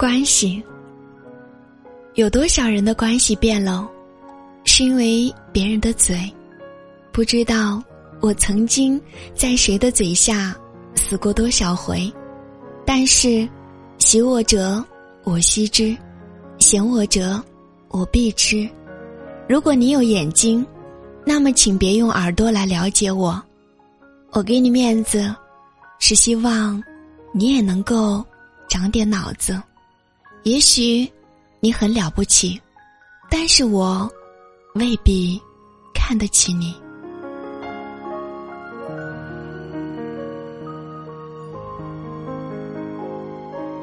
关系，有多少人的关系变了，是因为别人的嘴。不知道我曾经在谁的嘴下死过多少回，但是喜我者我惜之，嫌我者我避之。如果你有眼睛，那么请别用耳朵来了解我。我给你面子，是希望你也能够长点脑子。也许你很了不起，但是我未必看得起你。